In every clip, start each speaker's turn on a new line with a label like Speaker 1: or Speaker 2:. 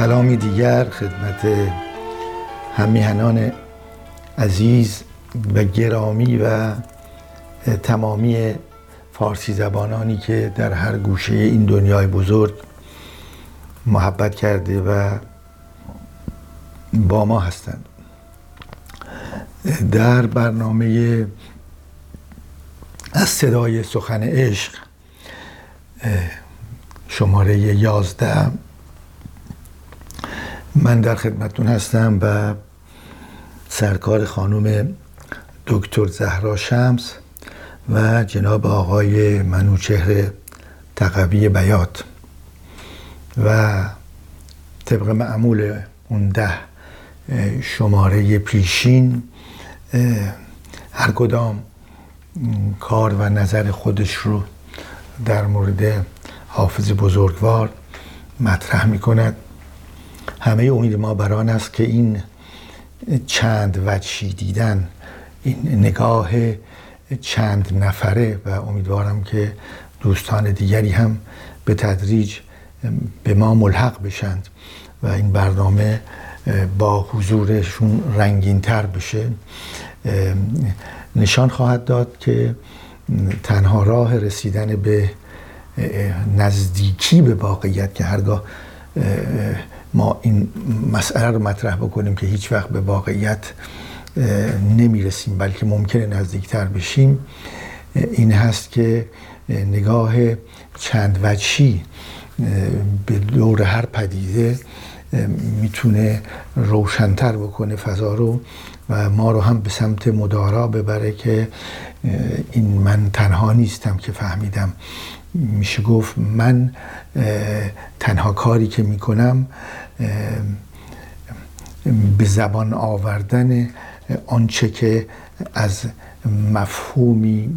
Speaker 1: سلامی دیگر خدمت همیهنان عزیز و گرامی و تمامی فارسی زبانانی که در هر گوشه این دنیای بزرگ محبت کرده و با ما هستند. در برنامه از صدای سخن عشق شماره یازده من در خدمتون هستم و سرکار خانم دکتر زهرا شمس و جناب آقای منوچهر تقوی بیات و طبق معمول اون ده شماره پیشین هر کدام کار و نظر خودش رو در مورد حافظ بزرگوار مطرح می کند همه امید ما بران است که این چند وجهی دیدن این نگاه چند نفره و امیدوارم که دوستان دیگری هم به تدریج به ما ملحق بشند و این برنامه با حضورشون رنگین تر بشه. نشان خواهد داد که تنها راه رسیدن به نزدیکی به واقعیت که هرگاه ما این مسئله رو مطرح بکنیم که هیچ وقت به واقعیت نمی‌رسیم بلکه ممکنه نزدیکتر بشیم. این هست که نگاه چند وجهی به دور هر پدیده می‌تونه روشنتر بکنه فضا رو و ما رو هم به سمت مدارا ببره که این من تنها نیستم که فهمیدم میشه گفت من تنها کاری که می‌کنم به زبان آوردن آنچه که از مفهومی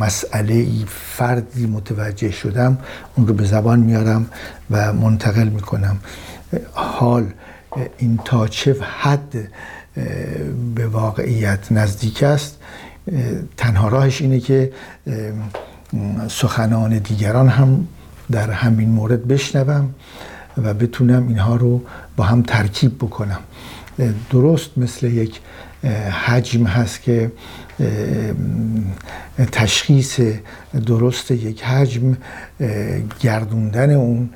Speaker 1: مسئله ای فردی متوجه شدم اون رو به زبان میارم و منتقل می‌کنم. حال این تا چه حد به واقعیت نزدیک است تنها راهش اینه که سخنان دیگران هم در همین مورد بشنوم و بتونم اینها رو با هم ترکیب بکنم. درست مثل یک حجم هست که تشخیص درست یک حجم گردوندن اون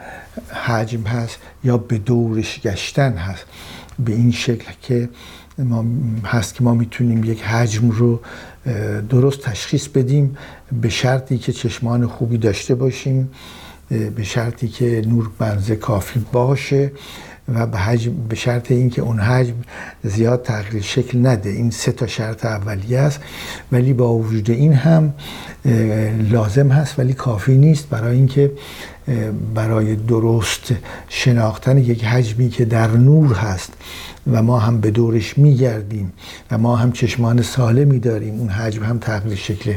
Speaker 1: حجم هست یا به دورش گشتن هست. به این شکل که ما هست که ما می‌تونیم یک حجم رو درست تشخیص بدیم به شرطی که چشمان خوبی داشته باشیم به شرطی که نور بنزه کافی باشه. و به, حجم به شرط اینکه اون حجم زیاد تغییر شکل نده. این سه تا شرط اولیه است. ولی با وجود این هم لازم هست ولی کافی نیست. برای اینکه برای درست شناختن یک حجمی که در نور هست و ما هم به دورش میگردیم و ما هم چشمان سالمی داریم اون حجم هم تغییر شکل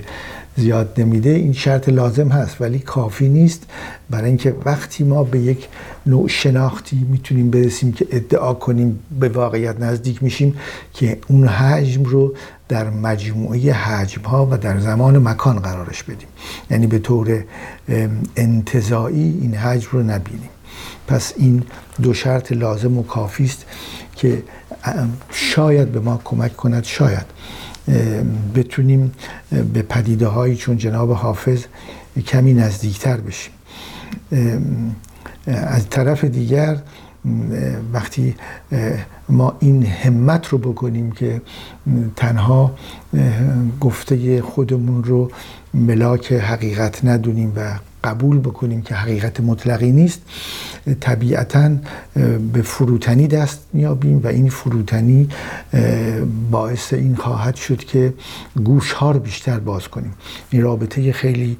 Speaker 1: زیاد نمیده این شرط لازم هست ولی کافی نیست. برای اینکه وقتی ما به یک نوع شناختی می‌تونیم برسیم که ادعا کنیم به واقعیت نزدیک میشیم که اون حجم رو در مجموعه حجم ها و در زمان و مکان قرارش بدیم. یعنی به طور انتظایی این حجم رو نبینیم. پس این دو شرط لازم و کافی است که شاید به ما کمک کند شاید بتونیم به پدیده هایی چون جناب حافظ کمی نزدیکتر بشیم. از طرف دیگر وقتی ما این همت رو بکنیم که تنها گفته خودمون رو ملاک حقیقت ندونیم و قبول بکنیم که حقیقت مطلقی نیست. طبیعتا به فروتنی دست میابیم و این فروتنی باعث این خواهد شد که گوش ها رو بیشتر باز کنیم. این رابطه خیلی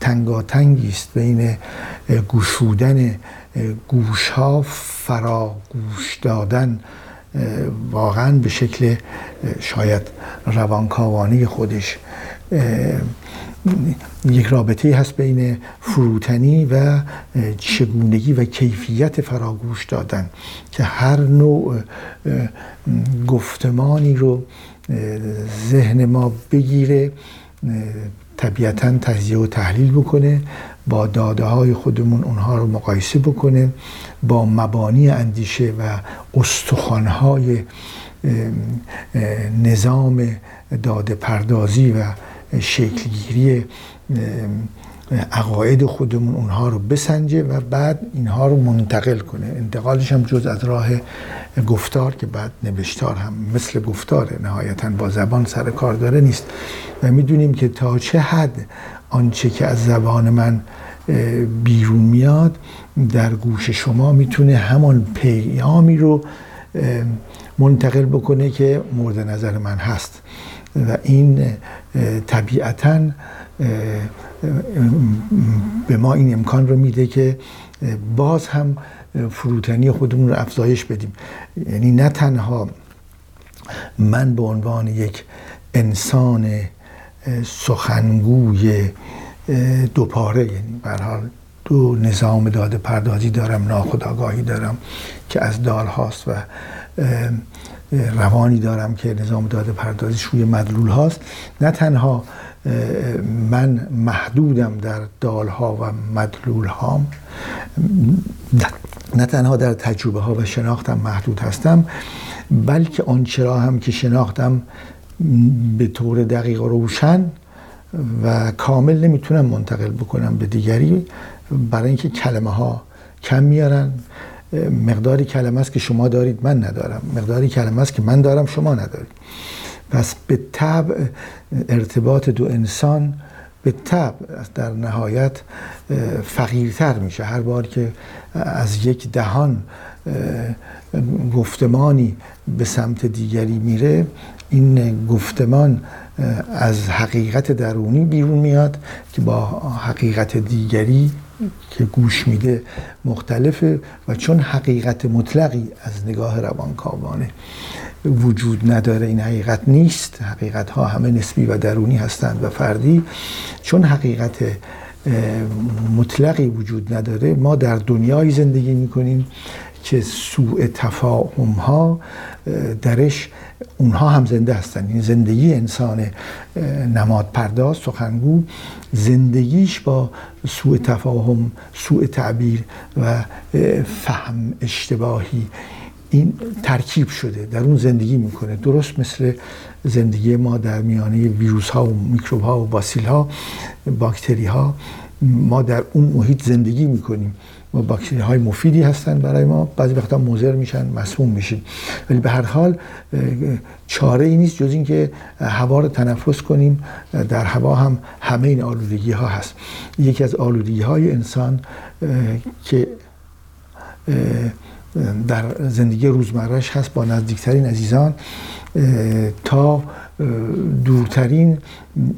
Speaker 1: تنگاتنگی است بین گوشودن گوش ها فرا گوش دادن واقعا به شکل شاید روانکاوانه خودش یک رابطه هست بین فروتنی و چگونگی و کیفیت فراگوش دادن که هر نوع گفتمانی رو ذهن ما بگیره طبیعتا تجزیه و تحلیل بکنه با داده های خودمون اونها رو مقایسه بکنه با مبانی اندیشه و استخوانهای نظام داده پردازی و شکلگیری عقاید خودمون اونها رو بسنجه و بعد اینها رو منتقل کنه. انتقالش هم جز از راه گفتار که بعد نوشتار هم مثل گفتاره. نهایتا با زبان سر کار داره نیست. و می‌دونیم که تا چه حد آنچه که از زبان من بیرون میاد در گوش شما می‌تونه همان پیامی رو منتقل بکنه که مورد نظر من هست. و این طبیعتا به ما این امکان رو میده که باز هم فروتنی خودمون رو افزایش بدیم. یعنی نه تنها من به عنوان یک انسان سخنگوی دوپاره یعنی حال دو نظام داده پردازی دارم ناخداگاهی دارم که از دال هاست و روانی دارم که نظام داده پردازی روی مدلول هاست. نه تنها من محدودم در دالها و مدلول هام نه تنها در تجربه ها و شناختم محدود هستم بلکه آنچه را هم که شناختم به طور دقیق و روشن و کامل نمی‌تونم منتقل بکنم به دیگری برای اینکه کلمه ها کم میارن. مقداری کلمه است که شما دارید من ندارم. مقداری کلمه است که من دارم شما ندارید. پس به طبع ارتباط دو انسان به طبع در نهایت فقیرتر میشه. هر بار که از یک دهان گفتمانی به سمت دیگری میره این گفتمان از حقیقت درونی بیرون میاد که با حقیقت دیگری که گوش میده مختلفه و چون حقیقت مطلقی از نگاه روانکاوانه وجود نداره این حقیقت نیست. حقیقت ها همه نسبی و درونی هستند و فردی. چون حقیقت مطلقی وجود نداره ما در دنیای زندگی می‌کنیم. که سوء تفاهم ها درش اونها هم زنده هستن. این زندگی انسان نماد پرداز سخنگو زندگیش با سوء تفاهم سوء تعبیر و فهم اشتباهی این ترکیب شده در اون زندگی می‌کنه. درست مثل زندگی ما در میانه ویروس ها و میکروب ها و باسیل ها باکتری ها ما در اون محیط زندگی می‌کنیم. و باکتری های مفیدی هستن برای ما. بعضی وقتا مضر میشن مسموم میشیم. ولی به هر حال چاره ای نیست جز اینکه هوا رو تنفس کنیم. در هوا هم همه این آلودگی ها هست. یکی از آلودگی های انسان که در زندگی روزمرهش هست با نزدیکترین عزیزان تا دورترین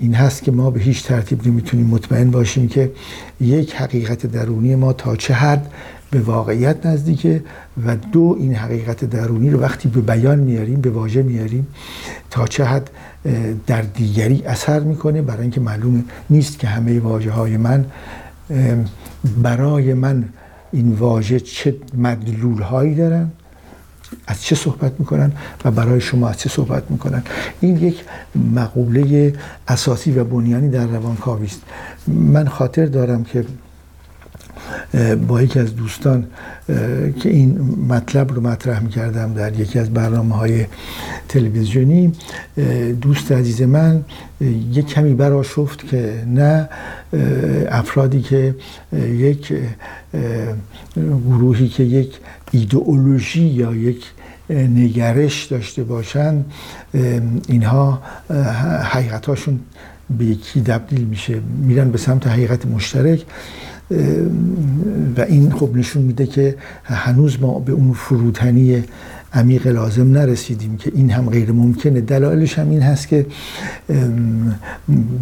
Speaker 1: این هست که ما به هیچ ترتیب نمی‌تونیم مطمئن باشیم که یک حقیقت درونی ما تا چه حد به واقعیت نزدیکه و دو این حقیقت درونی رو وقتی به بیان میاریم به واژه میاریم تا چه حد در دیگری اثر می‌کنه. برای اینکه معلوم نیست که همه واژه های من برای من این واژه چه مدلول هایی دارن. از چه صحبت می‌کنن و برای شما از چه صحبت می‌کنن. این یک مقوله اساسی و بنیانی در روانکاوی است. من خاطر دارم که با یکی از دوستان که این مطلب رو مطرح می‌کردم در یکی از برنامه های تلویزیونی دوست عزیز من یک کمی براشفت که نه افرادی که یک گروهی که یک ایدئولوژی یا یک نگرش داشته باشند اینها حقیقتاشون به یکی تبدیل میشه میرن به سمت حقیقت مشترک. و این خب نشون میده که هنوز ما به اون فروتنی عمیق لازم نرسیدیم که این هم غیر ممکنه. دلایلش هم این هست که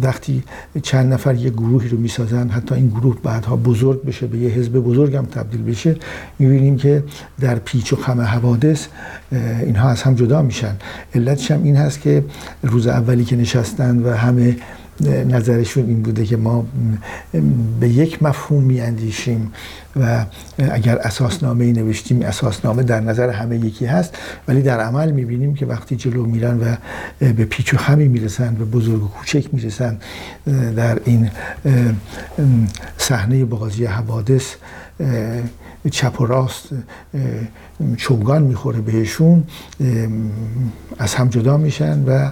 Speaker 1: وقتی چند نفر یه گروهی رو می‌سازن حتی این گروه بعدها بزرگ بشه به یه حزب بزرگ هم تبدیل بشه می‌بینیم که در پیچ و خم حوادث اینها از هم جدا میشن. علتش هم این هست که روز اولی که نشستن و همه نظرشون این بوده که ما به یک مفهوم می اندیشیم و اگر اساسنامه ای نوشتیم اساسنامه در نظر همه یکی هست ولی در عمل می‌بینیم که وقتی جلو میرن و به پیچ و خمی می‌رسن به بزرگ و کوچک می‌رسن در این صحنه بازی حوادث چپ و راست چوگان می‌خوره بهشون از هم جدا میشن و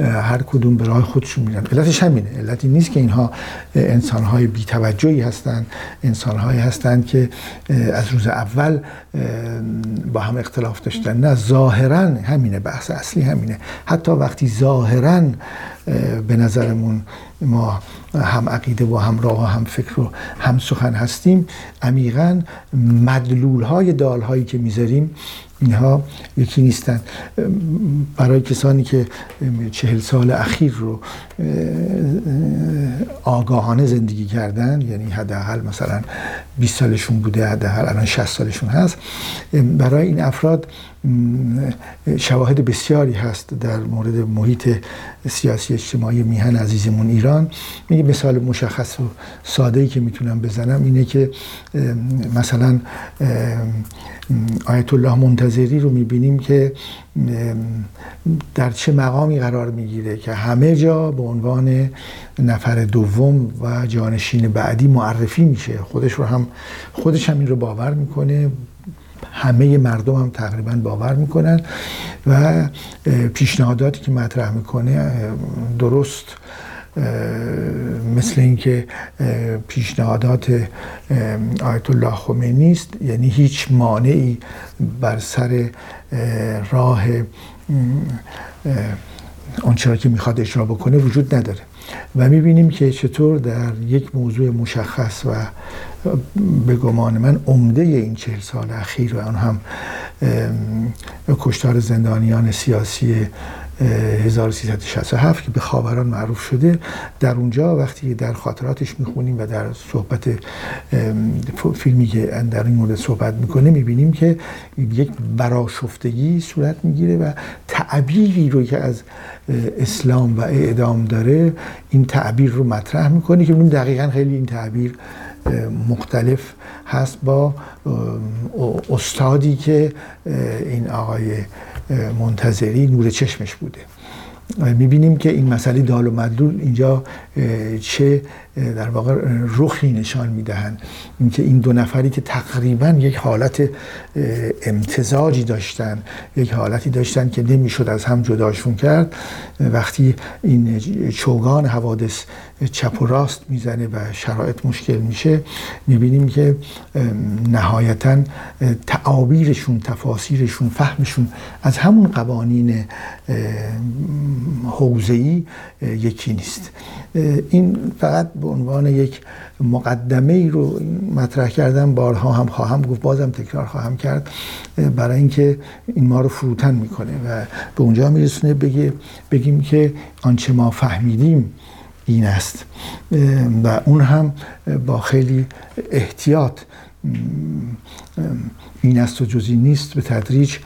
Speaker 1: هر کدوم به راه خودشون میرن. علتش همینه. علتی نیست که اینها انسانهای بیتوجهی هستند انسانهایی هستند که از روز اول با هم اختلاف داشتن. نه ظاهرا همینه. بحث اصلی همینه. حتی وقتی ظاهرا به نظرمون ما هم عقیده و هم راه و هم فکر و هم سخن هستیم عمیقا مدلول های دال هایی که می‌ذاریم اینها یکی نیستن. برای کسانی که چهل سال اخیر رو آگاهانه زندگی کردن یعنی حداقل مثلا 20 سالشون بوده حداقل الان 60 سالشون هست برای این افراد شواهد بسیاری هست در مورد محیط سیاسی اجتماعی میهن عزیزمون ایران. میگه مثال مشخص و ساده ای که می‌تونم بزنم اینه که مثلا آیت الله منتظری رو می‌بینیم که در چه مقامی قرار می‌گیره که همه جا به عنوان نفر دوم و جانشین بعدی معرفی میشه. خودش رو هم خودش هم این رو باور می‌کنه. همه مردم هم تقریبا باور می‌کنن و پیشنهاداتی که مطرح می‌کنه درست مثل اینکه پیشنهادات آیت الله خمینی است. یعنی هیچ مانعی بر سر راه آنچه که می‌خواد اجرا بکنه وجود نداره. و می‌بینیم که چطور در یک موضوع مشخص و به گمان من عمده این چهل سال اخیر و آن هم کشتار زندانیان سیاسی 1367 که به خاوران معروف شده. در اونجا وقتی در خاطراتش می‌خونیم و در صحبت فیلمی که در این مورد صحبت می‌کنه می‌بینیم که یک براشفتگی صورت می‌گیره و تعبیری رو که از اسلام و اعدام داره این تعبیر رو مطرح می‌کنه که دقیقا خیلی این تعبیر مختلف هست با استادی که این آقای منتظری نور چشمش بوده. می‌بینیم که این مسئله دال و مدلول اینجا چه در واقع رخی نشان می‌دهند. اینکه این دو نفری که تقریبا یک حالت امتزاجی داشتن یک حالتی داشتن که نمی‌شد از هم جداشون کرد. وقتی این چوگان حوادث چپ و راست می‌زنه و شرایط مشکل میشه می‌بینیم که نهایتا تعابیرشون تفاسیرشون فهمشون از همون قوانین حوزه‌ای یکی نیست. این فقط به عنوان یک مقدمه ای رو مطرح کردم بارها هم خواهم گفت بازم تکرار خواهم کرد برای اینکه این ما رو فروتن می‌کنه و به اونجا میرسونه بگه بگیم که آنچه ما فهمیدیم این است. و اون هم با خیلی احتیاط این است و جزی نیست به تدریج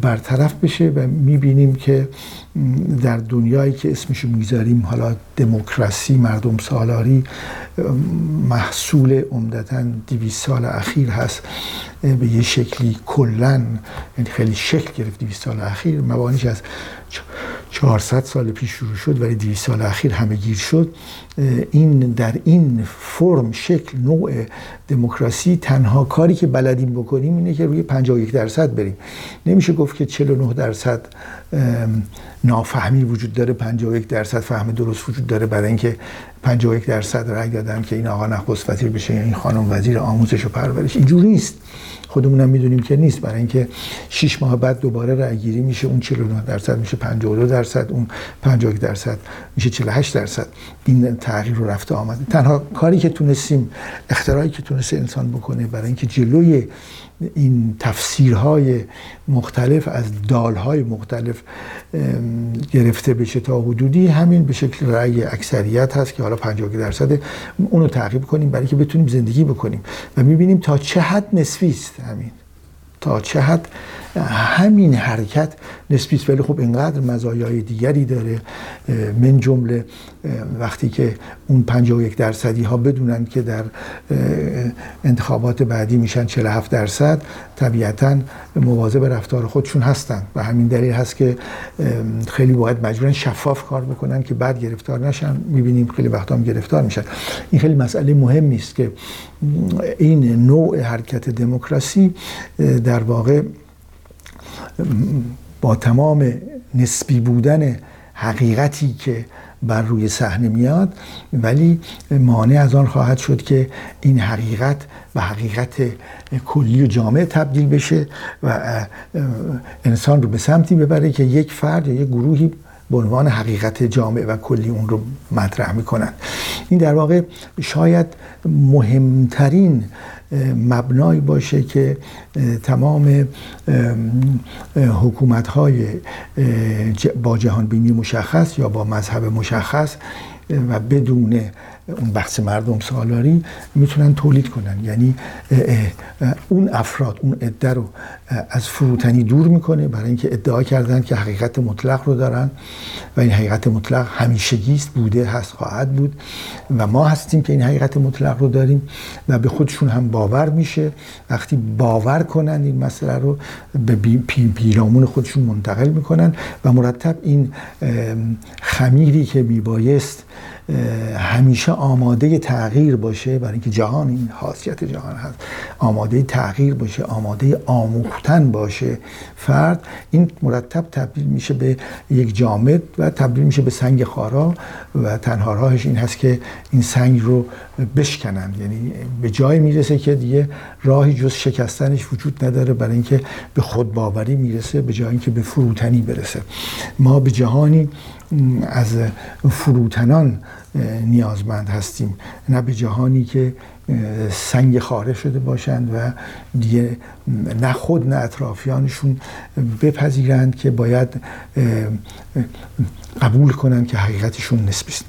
Speaker 1: برطرف بشه و می‌بینیم که در دنیایی که اسمشو می‌ذاریم حالا دموکراسی مردم سالاری محصول عمدتا دیویس سال اخیر هست به یه شکلی کلا یعنی خیلی شکل گرفت دیویس سال اخیر مبانیش از 400 سال پیش شروع شد ولی 200 سال اخیر همه گیر شد. این در این فرم شکل نوع دموکراسی تنها کاری که بلدیم بکنیم اینه که روی 51 درصد بریم. نمیشه گفت که 49 درصد نافهمی وجود داره 51 درصد فهم درست وجود داره برای اینکه 51 درصد رأی دادن که این آقا نخست وزیر بشه یا این خانم وزیر آموزش و پرورش. اینجوری نیست. خودمونم می‌دونیم که نیست. برای اینکه 6 ماه بعد دوباره رأی گیری میشه اون 49 درصد میشه 52 درصد اون 51 درصد میشه 48 درصد. این تغییر رو رفته آمده. تنها کاری که تونستیم اختراعی که تونسته انسان بکنه برای اینکه جلوی این تفسیرهای مختلف از دالهای مختلف گرفته بشه تا حدودی. همین به شکل رأی اکثریت هست که حالا 50 درصد اونو تعقیب کنیم برای که بتونیم زندگی بکنیم. و می‌بینیم تا چه حد نسبی است. همین. تا چه حد همین حرکت نسبیت ولی خب اینقدر مزایای دیگری داره من جمله وقتی که اون 51 درصدی ها بدونن که در انتخابات بعدی میشن 47 درصد طبیعتا مواظب رفتار خودشون هستن. و همین دلیل هست که خیلی باید مجبورن شفاف کار بکنن که بعد گرفتار نشن. می‌بینیم خیلی وقتا هم گرفتار میشن. این خیلی مسئله مهمی است که این نوع حرکت دموکراسی در واقع با تمام نسبی بودن حقیقتی که بر روی صحنه میاد ولی مانع از آن خواهد شد که این حقیقت به حقیقت کلی و جامعه تبدیل بشه و انسان رو به سمتی ببره که یک فرد یا یک گروهی به عنوان حقیقت جامعه و کلی اون رو مطرح می‌کنن. این در واقع شاید مهمترین مبنایی باشه که تمام حکومت های با جهان بینی مشخص یا با مذهب مشخص و بدون اون بحث مردم سالاری می‌تونن تولید کنن. یعنی اون افراد اون عده رو از فروتنی دور می‌کنه برای اینکه ادعا کردن که حقیقت مطلق رو دارن و این حقیقت مطلق همیشگی است بوده هست خواهد بود و ما هستیم که این حقیقت مطلق رو داریم و به خودشون هم باور میشه. وقتی باور کنن این مسئله رو به پیرامون خودشون منتقل می‌کنن و مرتب این خمیری که میبایست همیشه آماده تغییر باشه برای اینکه جهان این خاصیت جهان هست آماده تغییر باشه آماده آموختن باشه. فرد این مرتب تبدیل میشه به یک جامد و تبدیل میشه به سنگ خارا و تنها راهش این هست که این سنگ رو بشکنند یعنی به جای می‌رسه که دیگه راهی جز شکستنش وجود نداره برای اینکه به خود باوری می‌رسه به جای اینکه به فروتنی برسه. ما به جهانی از فروتنان نیازمند هستیم. نه به جهانی که سنگ خاره شده باشند و دیگه نه خود نه اطرافیانشون بپذیرند که باید قبول کنند که حقیقتشون نسبیست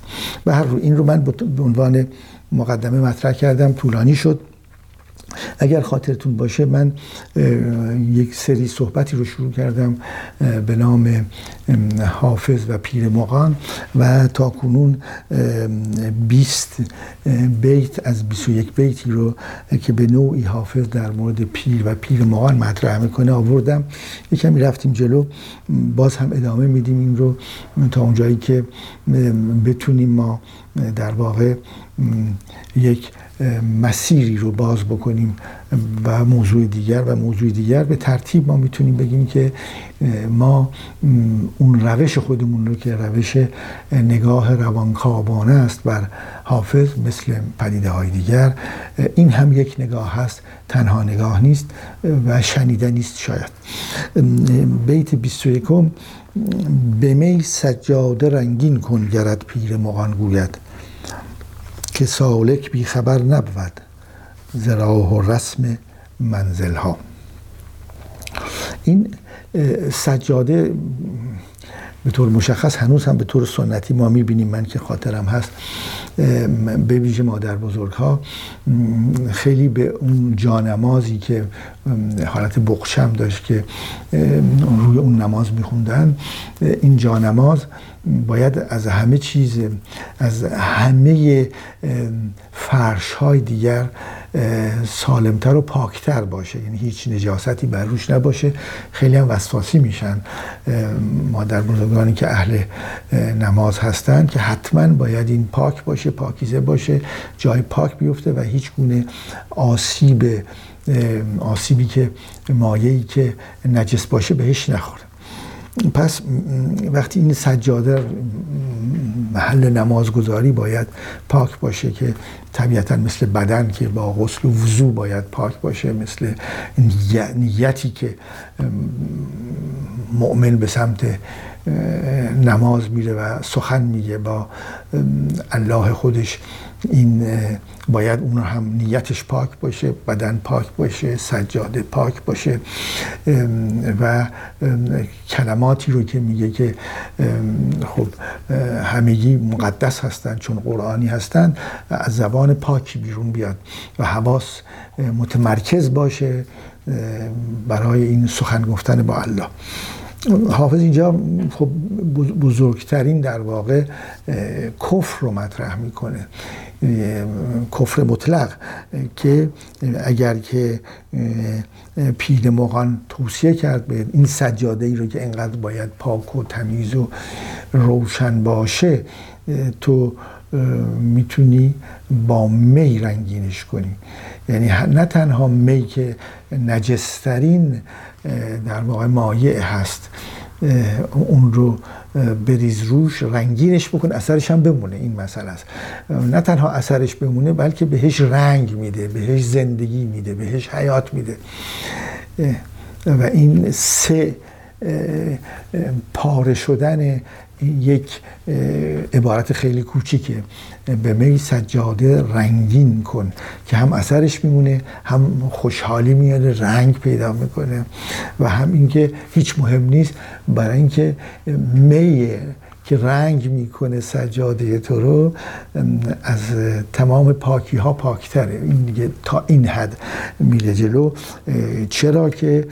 Speaker 1: به هر رو این رو من به عنوان مقدمه مطرح کردم طولانی شد. اگر خاطرتون باشه من یک سری صحبتی رو شروع کردم به نام حافظ و پیر مغان و تا کنون 20 بیت از 21 بیتی رو که به نوعی حافظ در مورد پیر و پیر مغان مطرح می‌کنه آوردم. یکمی رفتیم جلو باز هم ادامه میدیم این رو تا اونجایی که بتونیم ما در واقع یک مسیری رو باز بکنیم و موضوع دیگر و موضوع دیگر. به ترتیب ما می‌تونیم بگیم که ما اون روش خودمون رو که روش نگاه روانکاوانه است بر حافظ مثل پدیده های دیگر این هم یک نگاه هست تنها نگاه نیست و شنیده نیست شاید. بیت 21 به می سجاده رنگین کن گرد پیر مغان گوید. که سالک بی خبر نبود ز و رسم منزل ها این سجاده به طور مشخص هنوز هم به طور سنتی ما می‌بینیم من که خاطرم هست به ویژه مادر بزرگ ها خیلی به اون جانمازی که حالت بقشم داشت که روی اون نماز میخوندن این جانماز باید از همه چیز از همه فرش های دیگر سالمتر و پاکتر باشه. یعنی هیچ نجاستی بر روش نباشه. خیلی هم وسواسی میشن. مادر بزرگانی که اهل نماز هستن که حتما باید این پاک باشه پاکیزه باشه جای پاک بیفته و هیچ گونه آسیب آسیبی که مایهی که نجس باشه بهش نخوره. پس وقتی این سجاده محل نمازگذاری باید پاک باشه که طبیعتا مثل بدن که با غسل و وضو باید پاک باشه مثل نیتی که مؤمن به سمت نماز میره و سخن میگه با الله خودش این باید اون هم نیتش پاک باشه بدن پاک باشه سجاده پاک باشه و کلماتی رو که میگه که خب همگی مقدس هستن چون قرآنی هستن از زبان پاکی بیرون بیاد و حواس متمرکز باشه برای این سخن گفتن با الله. حافظ اینجا خب بزرگترین در واقع کفر رو مطرح می‌کنه. کفر مطلق که اگر که پیر مغان توصیه کرد به این سجاده ای رو که انقدر باید پاک و تمیز و روشن باشه تو می‌تونی با می رنگینش کنی. یعنی نه تنها می که نجسترین در واقع مایع هست اون رو بریز روش رنگینش بکن اثرش هم بمونه این مسئله است. نه تنها اثرش بمونه بلکه بهش رنگ میده بهش زندگی میده بهش حیات میده. و این سه پاره شدن یک عبارت خیلی کوچیکه. به می سجاده رنگین کن که هم اثرش میمونه هم خوشحالی میاره رنگ پیدا می‌کنه و هم اینکه هیچ مهم نیست برای اینکه می که رنگ می‌کنه سجاده تو رو از تمام پاکی ها پاکتره. این دیگه تا این حد میره جلو. چرا که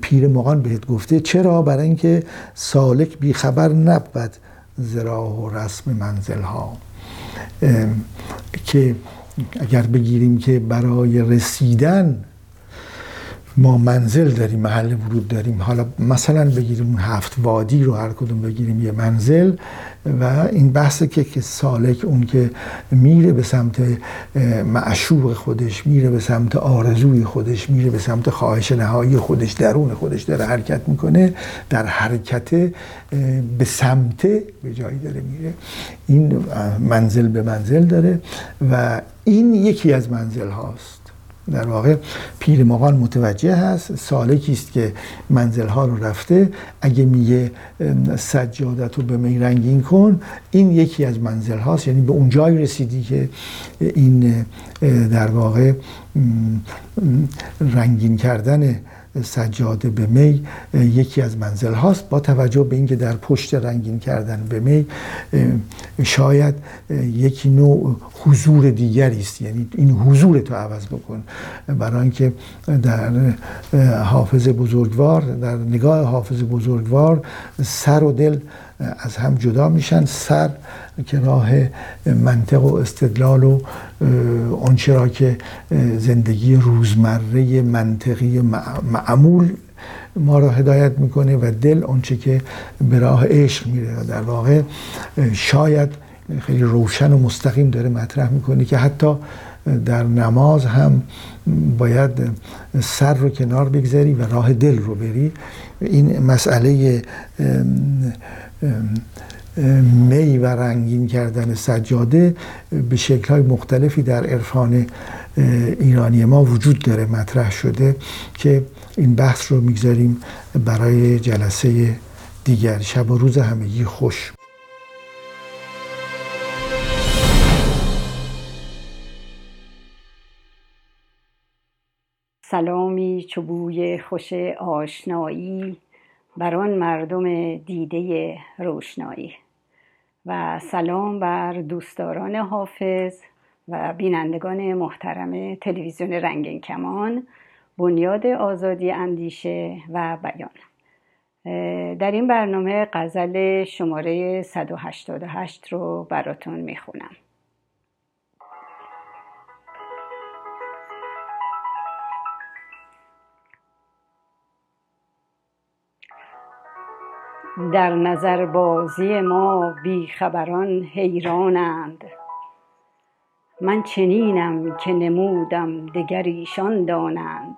Speaker 1: پیر مغان بهت گفته چرا؟ برای اینکه سالک بیخبر نبود زراح و رسم منزل ها که اگر بگیریم که برای رسیدن ما منزل داریم محل ورود داریم. حالا مثلا بگیریم اون هفت وادی رو هر کدوم بگیریم یه منزل و این بحث که که سالک اون که میره به سمت معشوق خودش میره به سمت آرزوی خودش میره به سمت خواهش نهایی خودش درون خودش داره حرکت می‌کنه در حرکت به سمت به جایی داره میره. این منزل به منزل داره و این یکی از منزل هاست. در واقع پیر مغان متوجه هست سالکی است که منزل ها رو رفته. اگه میگه سجادت رو به می رنگین کن این یکی از منزل هاست یعنی به اون جای رسیدی که این در واقع رنگین کردن سجاده به می یکی از منزل هاست. با توجه به اینکه در پشت رنگین کردن به می شاید یکی نوع حضور دیگری است. یعنی این حضور تو عوض بکن. برای اینکه در حافظ بزرگوار در نگاه حافظ بزرگوار سر و دل از هم جدا میشن سر که راه منطق و استدلال و آنچه را که زندگی روزمره منطقی معمول ما را هدایت می‌کنه و دل آنچه که به راه عشق میره در واقع شاید خیلی روشن و مستقیم داره مطرح می‌کنه که حتی در نماز هم باید سر رو کنار بگذاری و راه دل رو بری. این مسئله می و رنگین کردن سجاده به شکلهای مختلفی در عرفان ایرانی ما وجود داره مطرح شده که این بحث رو می‌گذاریم برای جلسه دیگر. شب و روز همگی خوش.
Speaker 2: سلامی چوبوی خوش آشنایی. بر آن مردم دیده روشنایی و سلام بر دوستداران حافظ و بینندگان محترم تلویزیون رنگین کمان بنیاد آزادی اندیشه و بیان. در این برنامه غزل شماره 188 رو براتون می‌خونم. در نظر بازی ما بیخبران حیرانند. من چنینم که نمودم دگر ایشان دانند.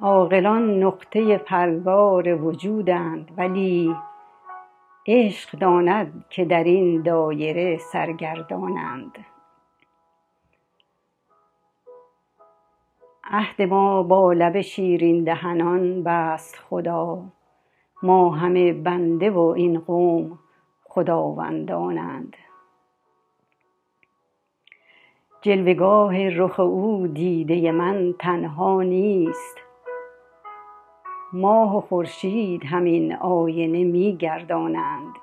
Speaker 2: عاقلان نقطه پرگار وجودند ولی عشق داند که در این دایره سرگردانند. عهد ما با لب شیرین دهنان بست خدا. ما همه بنده و این قوم خداوندانند. جلوگاه رخ او دیده من تنها نیست. ماه و خورشید همین آینه می گردانند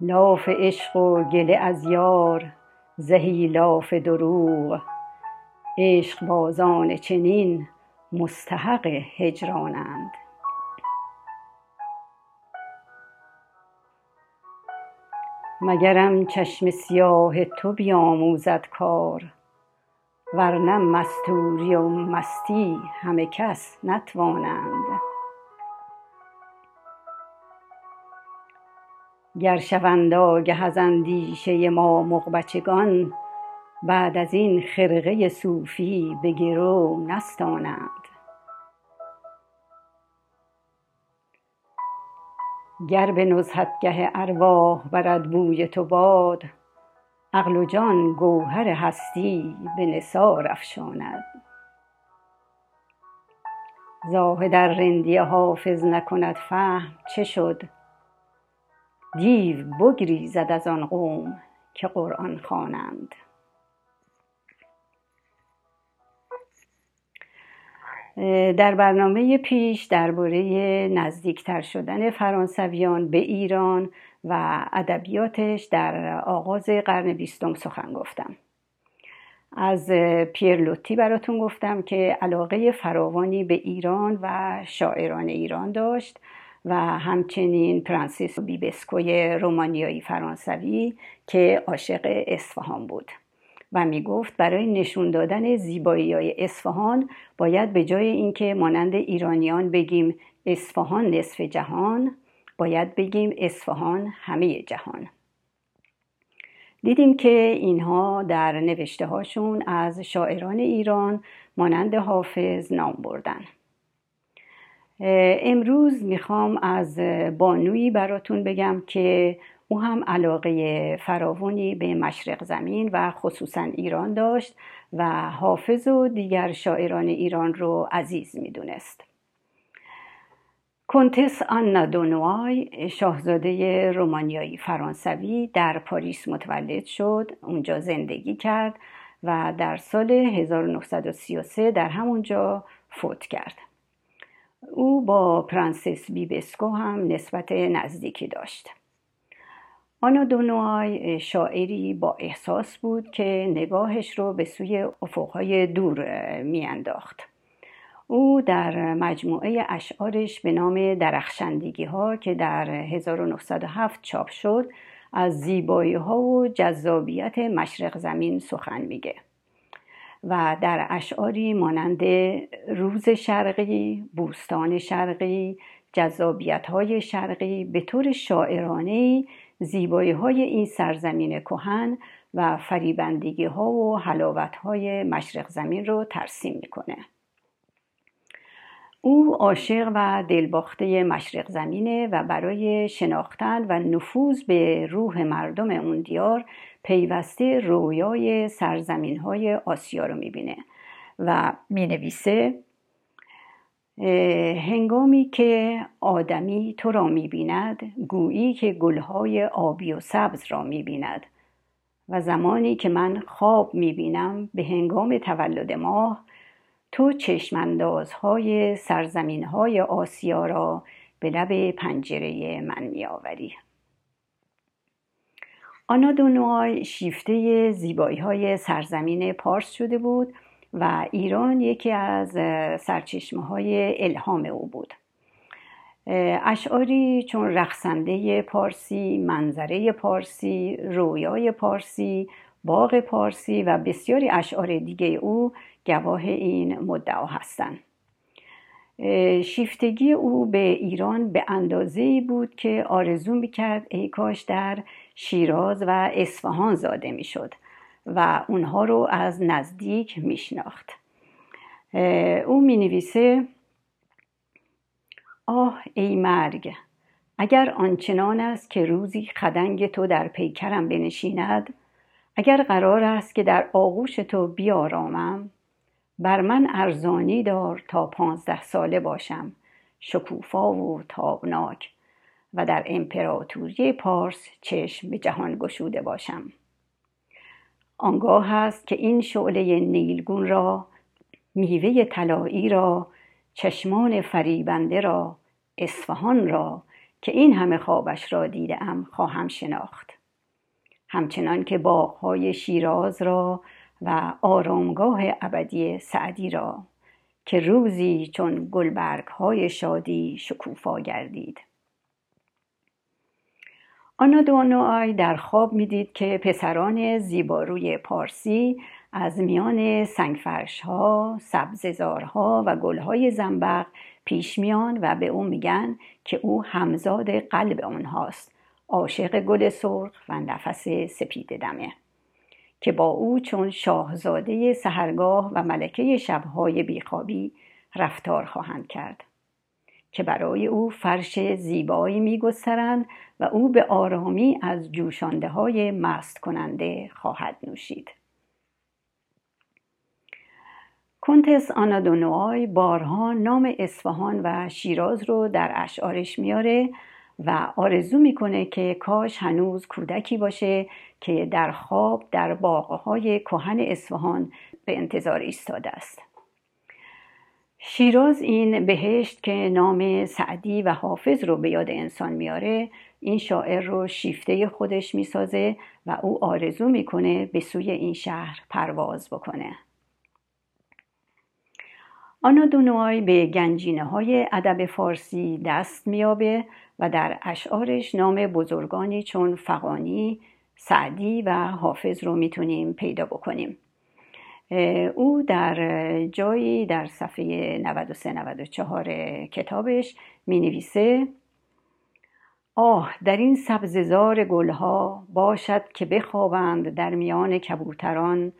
Speaker 2: لاف عشق و گله از یار زهی لاف دروغ. عشقبازان چنین مستحق هجرانند. مگرم چشم سیاه تو بیاموزد کار ورنه مستوری و مستی همه کس نتوانند. گر شوند آگه از اندیشه ما مغ بچگان بعد از این خرقه صوفی به گرو نستانند. گر به نزهتگه ارواح برد بوی تو باد عقل و جان گوهر هستی به نثار افشاند. زاهد ار رندی حافظ نکند فهم چه شد؟ دیو بگریزد از آن قوم که قرآن خوانند. در برنامه پیش درباره نزدیکتر شدن فرانسویان به ایران و ادبیاتش در آغاز قرن بیستم سخن گفتم. از پیرلوتی براتون گفتم که علاقه فراوانی به ایران و شاعران ایران داشت. و همچنین پرانسیس بیبسکوی رومانیایی فرانسوی که عاشق اصفهان بود. و می گفت برای نشون دادن زیبایی های اصفهان باید به جای اینکه مانند ایرانیان بگیم اصفهان نصف جهان باید بگیم اصفهان همه جهان. دیدیم که اینها در نوشته هاشون از شاعران ایران مانند حافظ نام بردن. امروز می‌خوام از بانویی براتون بگم که او هم علاقه فراوانی به مشرق زمین و خصوصا ایران داشت و حافظ و دیگر شاعران ایران رو عزیز می‌دونست. کنتس آنا دونوای شاهزاده رومانیایی فرانسوی در پاریس متولد شد اونجا زندگی کرد و در سال 1933 در همونجا فوت کرد. او با پرنسس بیبسکو هم نسبت نزدیکی داشت. آنا دونوای شاعری با احساس بود که نگاهش رو به سوی افقهای دور میانداخت. او در مجموعه اشعارش به نام درخشندگی ها که در 1907 چاپ شد از زیبایی ها و جذابیت مشرق زمین سخن میگه. و در اشعاری مانند روز شرقی، بوستان شرقی، جذابیت های شرقی به طور شاعرانه زیبایی های این سرزمین کهن و فریبندگی ها و حلاوت های مشرق زمین رو ترسیم می‌کنه. او عاشق و دلباخته مشرق زمینه و برای شناختن و نفوذ به روح مردم اون دیار پیوسته رویای سرزمین های آسیا رو می‌بینه و می‌نویسه هنگامی که آدمی تو را می‌بیند گویی که گلهای آبی و سبز را می‌بیند و زمانی که من خواب می‌بینم به هنگام تولد ماه تو چشماندازهای سرزمین های آسیا را به لب پنجره من میآوری. آنا دونوای شیفته زیبایی های سرزمین پارس شده بود و ایران یکی از سرچشمه های الهام او بود اشعاری چون رقصنده پارسی، منظره پارسی، رویای پارسی، باغ پارسی و بسیاری اشعار دیگه او گواه این مدعا هستند. شیفتگی او به ایران به اندازه بود که آرزو می‌کرد ای کاش در شیراز و اصفهان زاده می‌شد و اونها رو از نزدیک میشناخت. او می نویسه آه ای مرگ اگر آنچنان است که روزی خدنگ تو در پیکرم بنشیند اگر قرار است که در آغوش تو بیارامم بر من ارزانی دار تا پانزده ساله باشم شکوفا و تابناک. و در امپراتوری پارس چشم به جهان گشوده باشم. آنگاه است که این شعله نیلگون را میوه طلایی را چشمان فریبنده را اصفهان را که این همه خوابش را دیدم خواهم شناخت. همچنان که باغهای شیراز را و آرامگاه ابدی سعدی را که روزی چون گلبرگ های شادی شکوفا گردید. آنادونوآی در خواب می‌دید که پسران زیباروی پارسی از میان سنگفرش ها، سبززارها و گلهای زنبق پیش میان و به او میگن که او همزاد قلب آنهاست عاشق گل سرخ و نفس سپید دمه که با او چون شاهزاده سهرگاه و ملکه شبهای بیخوابی رفتار خواهند کرد. که برای او فرش زیبایی میگسترند و او به آرامی از جوشانده های مست کننده خواهد نوشید. کنتس آنادونوای بارها نام اصفهان و شیراز رو در اشعارش میاره و آرزو می‌کنه که کاش هنوز کودکی باشه که در خواب در باغهای کهن اصفهان به انتظار ایستاده است. شیراز این بهشت که نام سعدی و حافظ رو به یاد انسان میاره این شاعر رو شیفته خودش می‌سازه و او آرزو می‌کنه به سوی این شهر پرواز بکنه. آنا دونوای به گنجینه های ادب فارسی دست میابه و در اشعارش نام بزرگانی چون فقانی، سعدی و حافظ رو می‌تونیم پیدا بکنیم. او در جایی در صفحه 93-94 کتابش می نویسه آه در این سبززار گلها باشد که بخوابند در میان کبوتران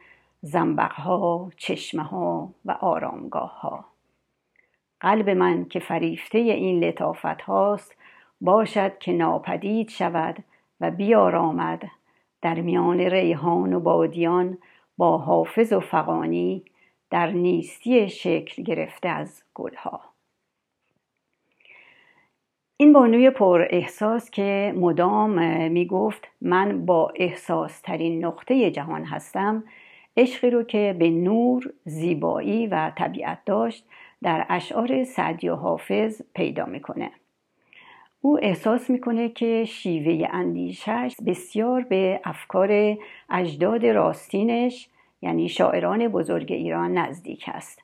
Speaker 2: زنبقها چشمه ها و آرامگاه ها قلب من که فریفته این لطافت هاست باشد که ناپدید شود و بیارامد در میان ریحان و بادیان با حافظ و فقانی در نیستی شکل گرفته از گلها این بانوی پر احساس که مدام می گفت من با احساس ترین نقطه جهان هستم عشقی رو که به نور، زیبایی و طبیعت داشت در اشعار سعدی و حافظ پیدا می‌کنه. او احساس می‌کنه که شیوه اندیشش بسیار به افکار اجداد راستینش یعنی شاعران بزرگ ایران نزدیک است.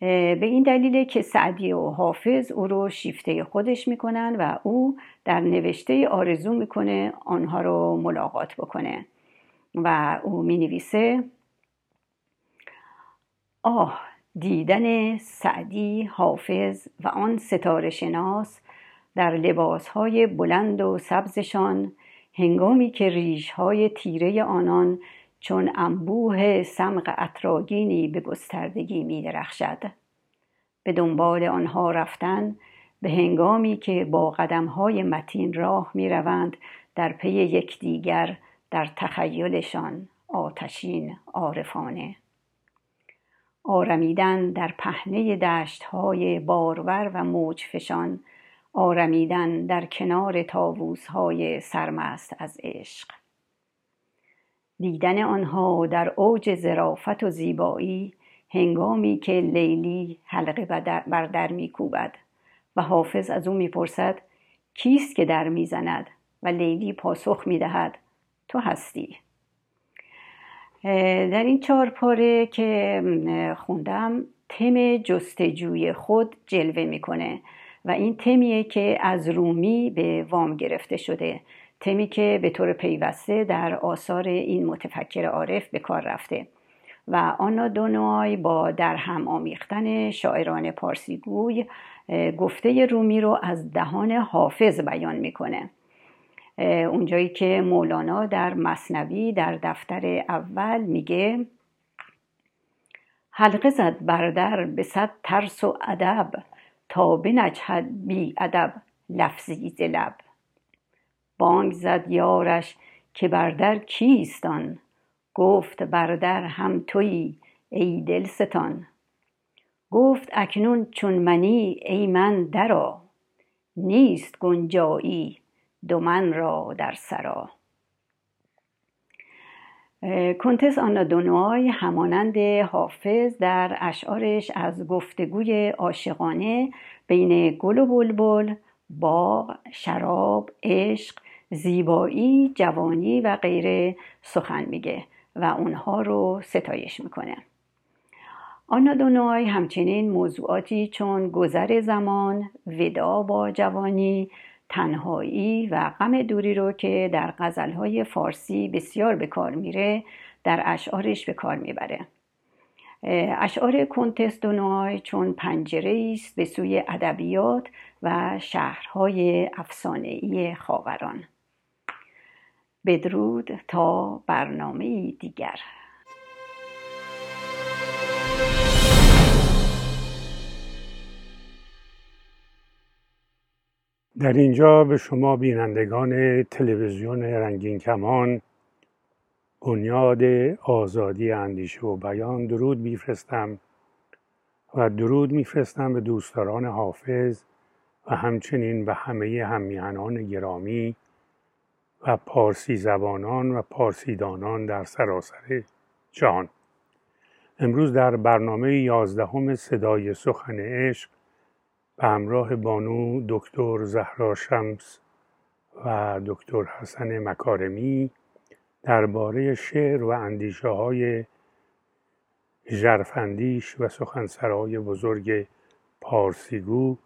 Speaker 2: به این دلیل که سعدی و حافظ او رو شیفته خودش می‌کنن و او در نوشته آرزو می‌کنه آنها رو ملاقات بکنه. و او می نویسه آه دیدن سعدی حافظ و آن ستاره شناس در لباسهای بلند و سبزشان هنگامی که ریشهای تیره آنان چون انبوه سمق اطراگینی به گستردگی می درخشد. به دنبال آنها رفتن به هنگامی که با قدمهای متین راه می روند در پی یکدیگر در تخیلشان آتشین عارفانه آرمیدن در پهنه دشتهای بارور و موجفشان آرمیدن در کنار تاووزهای سرمست از عشق. دیدن آنها در اوج زرافت و زیبایی هنگامی که لیلی حلقه بر در میکوبد و حافظ از او می‌پرسد کیست که در می‌زند و لیلی پاسخ می‌دهد؟ تو هستی. در این چهار پاره که خوندم تم جستجوی خود جلوه می‌کنه و این تمیه که از رومی به وام گرفته شده. تمی که به طور پیوسته در آثار این متفکر عارف به کار رفته. و آنا دونوای با در هم آمیختن شاعران پارسیگوی گفته رومی رو از دهان حافظ بیان می‌کنه. اونجایی که مولانا در مصنوی در دفتر اول میگه حلقه زد بردر به صد ترس و ادب. تا بنجهد بی ادب لفظی ز لب بانگ زد یارش که بردر کیستان گفت بردر هم تویی ای دلستان. گفت اکنون چون منی ای من درا نیست گنجایی دو من را در سرا. کنتس آنا دونوای همانند حافظ در اشعارش از گفتگوی عاشقانه بین گل و بلبل باغ شراب عشق زیبایی جوانی و غیره سخن میگه و اونها رو ستایش می‌کنه. آنا دونای همچنین موضوعاتی چون گذر زمان ودا با جوانی تنهایی و غم دوری رو که در غزلهای فارسی بسیار به کار میره در اشعارش به کار می‌بره. اشعار کنتس دونای چون پنجره است به سوی ادبیات و شهرهای افسانه‌ای خاوران. بدرود تا برنامه دیگر.
Speaker 3: در اینجا به شما بینندگان تلویزیون رنگین کمان بنیاد آزادی اندیشه و بیان درود میفرستم و درود میفرستم به دوستداران حافظ و همچنین به همه همیهنان گرامی و پارسی زبانان و پارسیدانان در سراسر جهان. امروز در برنامه یازدهم صدای سخن عشق به همراه بانو دکتر زهرا شمس و دکتر حسن مکارمی درباره شعر و اندیشه های جرفندیش و سخنسرای بزرگ پارسیگو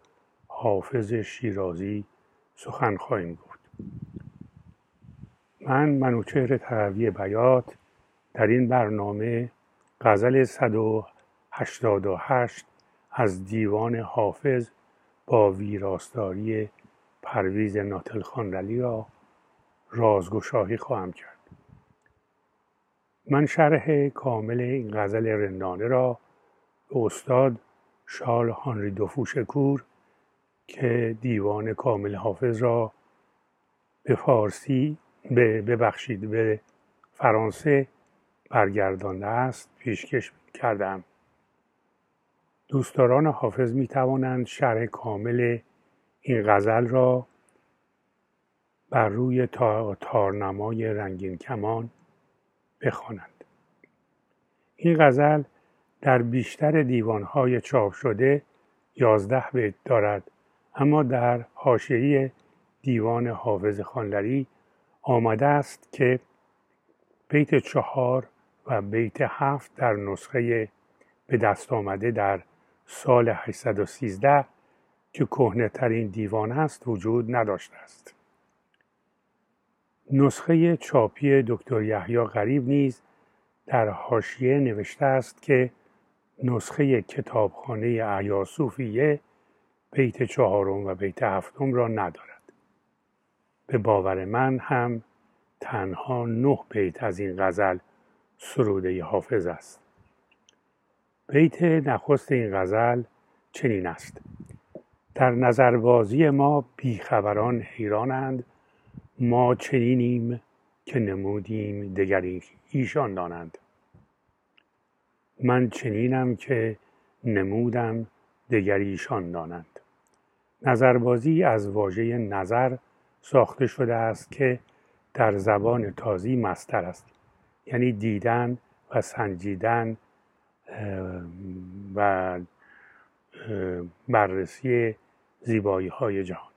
Speaker 3: حافظ شیرازی سخن خواهیم گفت. من منوچهر تقوی بیات در این برنامه غزل 188 از دیوان حافظ با ویراستاری پرویز ناتل خانرلی را رازگشایی خواهم کرد. من شرح کامل این غزل رندانه را به استاد شال هانری دوفوشکور که دیوان کامل حافظ را به فارسی به ببخشید به فرانسه برگردانده است پیشکش کردم. دوستداران حافظ می توانند شرح کامل این غزل را بر روی تارنمای رنگین کمان بخوانند. این غزل در بیشتر دیوانهای چاپ شده یازده بیت دارد اما در حاشیه دیوان حافظ خانلری آمده است که بیت چهار و بیت هفت در نسخه به دست آمده در سال 813 که کهنه ترین دیوان است وجود نداشته است. نسخه چاپی دکتر یحیی غریب نیز در حاشیه نوشته است که نسخه کتابخانه ایاسوفیه بیت چهارم و بیت هفتم را ندارد. به باور من هم تنها نه بیت از این غزل سروده حافظ است. بیت نخست این غزل چنین است. در نظربازی ما بیخبران حیرانند. ما چنینیم که نمودیم دگری ایشان دانند. من چنینم که نمودم دگری ایشان دانند. نظربازی از واژه نظر ساخته شده است که در زبان تازی مستر است. یعنی دیدن و سنجیدن و بررسی زیبایی های جهان.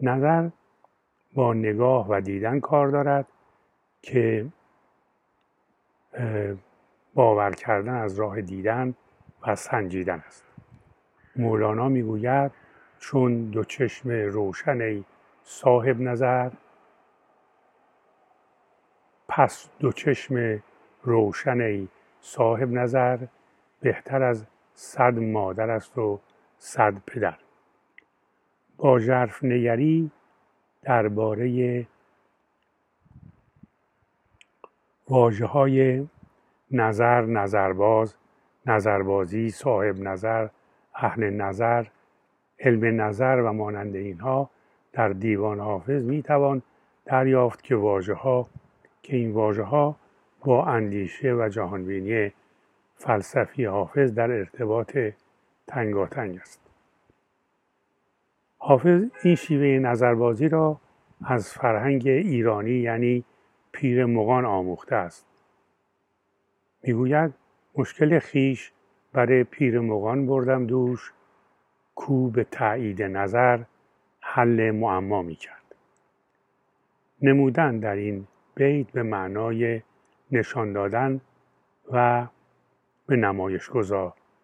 Speaker 3: نظر با نگاه و دیدن کار دارد که باور کردن از راه دیدن و سنجیدن است. مولانا می‌گوید چون دو چشم روشن صاحب نظر پس دو چشم روشن صاحب نظر بهتر از صد مادر است و صد پدر. با ژرف نگری درباره واجه های نظر نظرباز نظربازی صاحب نظر اهل نظر علم نظر و مانند اینها در دیوان حافظ می توان دریافت که واژه ها که این واژه ها با اندیشه و جهانبینی فلسفی حافظ در ارتباط تنگاتنگ است حافظ این شیوه نظربازی را از فرهنگ ایرانی یعنی پیر مغان آموخته است می‌گوید مشکل خیش برای پیر مغان بردم دوش کو به تایید نظر حل معما می کرد. نمودن در این بیت به معنای نشان دادن و به نمایش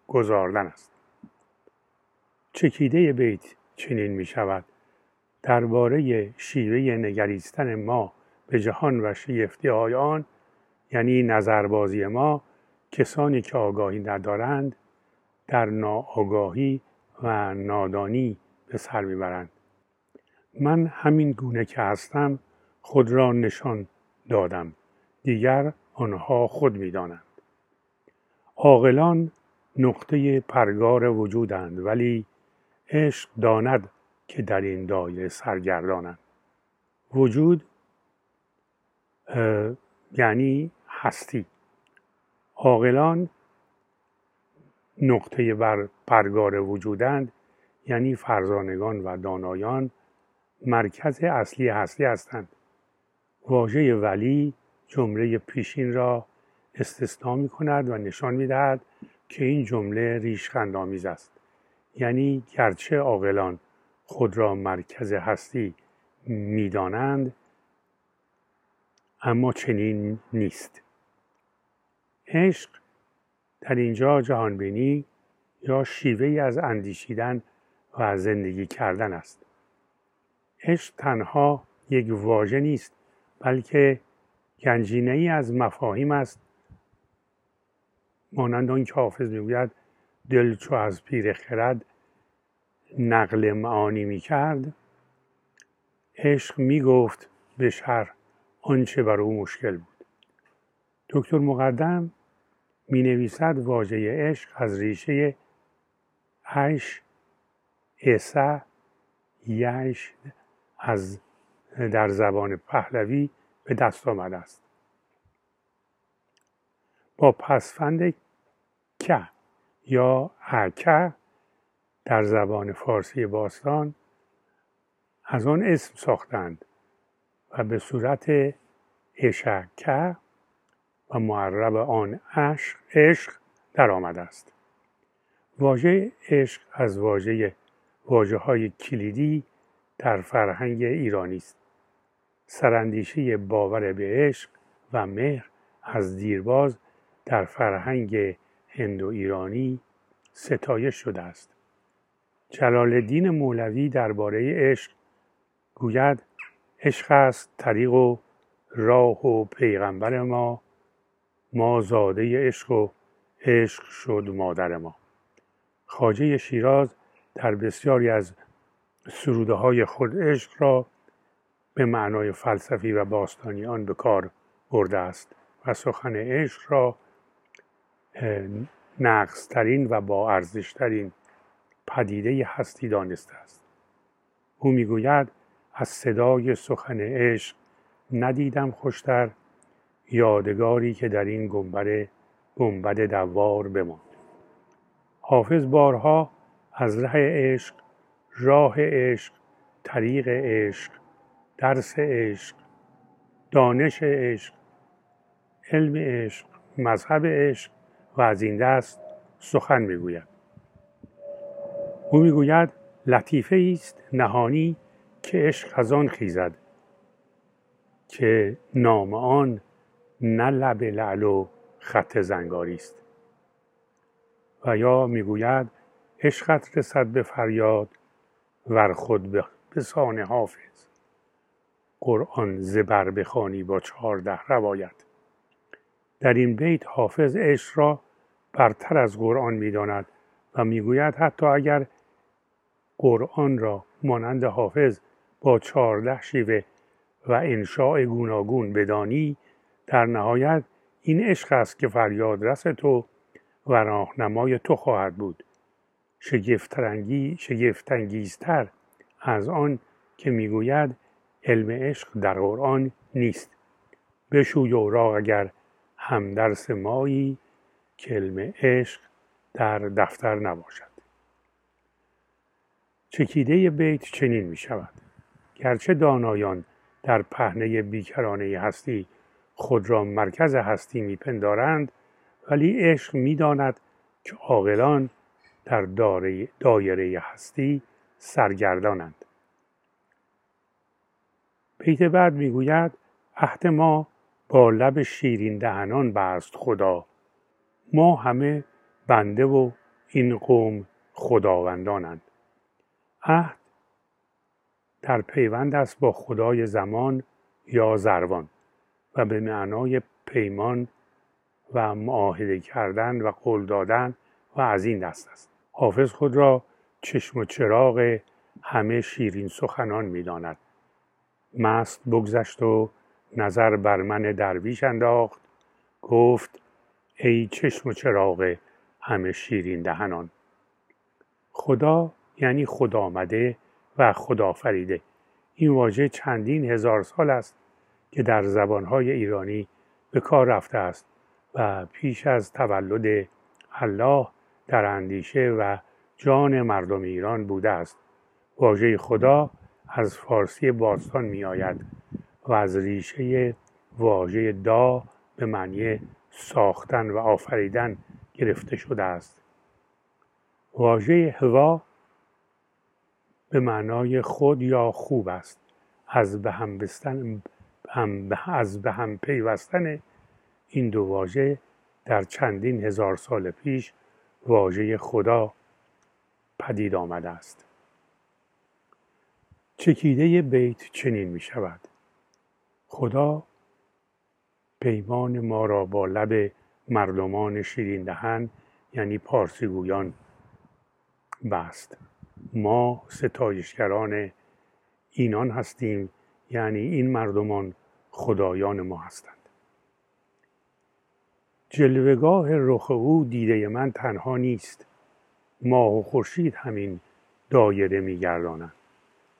Speaker 3: گذاردن است. چکیده بیت چنین می شود. درباره شیوه نگریستن ما به جهان و شیفتی آن یعنی نظربازی ما کسانی که آگاهی ندارند در ناآگاهی و نادانی به سر می‌برند من همین گونه که هستم خود را نشان دادم. دیگر آنها خود می‌دانند. عاقلان نقطه پرگار وجودند ولی عشق داند که در این دایره سرگردانند. وجود یعنی هستی. عاقلان نقطه بر پرگار وجودند یعنی فرزانگان و دانایان مرکز اصلی هستی هستند. واژه ولی جمله پیشین را استثنا می کند و نشان می دهد که این جمله ریشخند آمیز است. یعنی گرچه عاقلان خود را مرکز هستی می‌دانند اما چنین نیست. عشق در اینجا جهانبینی یا شیوه از اندیشیدن و زندگی کردن است. عشق تنها یک واژه نیست بلکه گنجینه ای از مفاهیم است. مانند آن که حافظ می‌گوید دل چو از پیر خرد نقل معانی می کرد عشق می گفت به شر آنچه بر او مشکل بود. دکتر مقدم می نویسد واژه عشق از ریشه عش اسه یش از در زبان پهلوی به دست آمده است. با پسفند که یا اکه در زبان فارسی باستان از آن اسم ساختند و به صورت اشکه و معرب آن عشق عشق در آمده است. واژه عشق از واژه واجه های کلیدی در فرهنگ ایرانی است. سرندیشی باور به عشق و مهر از دیرباز در فرهنگ هندو ایرانی ستایش شده است. جلال الدین مولوی درباره عشق گوید عشق است طریق و راه و پیغمبر ما ما زاده عشق و عشق شد مادر ما. خاجه شیراز در بسیاری از سروده های خود عشق را به معنای فلسفی و باستانی آن به کار برده است و سخن عشق را نقصترین و با ارزشترین پدیده هستی دانسته است. او می‌گوید از صدای سخن عشق ندیدم خوشتر یادگاری که در این گنبد گنبد دوار بماند. حافظ بارها از ره عشق راه عشق طریق عشق درس عشق دانش عشق علم عشق مذهب عشق و از این دست سخن می‌گوید. او می‌گوید لطیفه است نهانی که عشق از آن خیزد که نام آن نه لب لعل و خط زنگاری است. و یا می‌گوید عشقت رسد به فریاد ور خود به سان حافظ. قرآن زبر بخوانی با چهارده روایت. در این بیت حافظ عشق را برتر از قرآن می‌داند و می‌گوید حتی اگر قرآن را مانند حافظ با چهارده شیوه و انشاء گوناگون بدانی در نهایت این عشق است که فریاد رس تو و راهنمای تو خواهد بود. شگفترنگی شگفتانگیزتر از آن که می‌گوید علم عشق در قرآن نیست. بشوی را اگر همدرس مایی که علم عشق در دفتر نباشد. چکیده بیت چنین می شود گرچه دانایان در پهنه بیکرانه هستی خود را مرکز هستی میپندارند ولی عشق می‌داند که عاقلان در دایره هستی سرگردانند. بیت بعد می‌گوید عهد ما با لب شیرین دهنان بست خدا. ما همه بنده و این قوم خداوندانند. عهد در پیوند است با خدای زمان یا زروان و به معنای پیمان و معاهده کردن و قول دادن و از این دست است. حافظ خود را چشم و چراغ همه شیرین سخنان می‌داند. مست بگذشت و نظر بر من درویش انداخت. گفت ای چشم و چراغ همه شیرین دهنان. خدا یعنی خدا آمده و خدا فریده این واژه چندین هزار سال است که در زبانهای ایرانی به کار رفته است و پیش از تولد الله در اندیشه و جان مردم ایران بوده است. واژه خدا از فارسی باستان می آید و از ریشه واژه دا به معنی ساختن و آفریدن گرفته شده است. واژه هوا به معنای خود یا خوب است. از به هم بستن از به هم پیوستن این دو واژه در چندین هزار سال پیش واژه خدا پدید آمده است. چکیده بیت چنین می شود خدا پیمان ما را با لب مردمان شیرین دهن یعنی پارسیگویان بست. ما ستایشگران اینان هستیم یعنی این مردمان خدایان ما هستند. جلوگاه رخ او دیده من تنها نیست. ماه و خورشید همین دایره میگردانند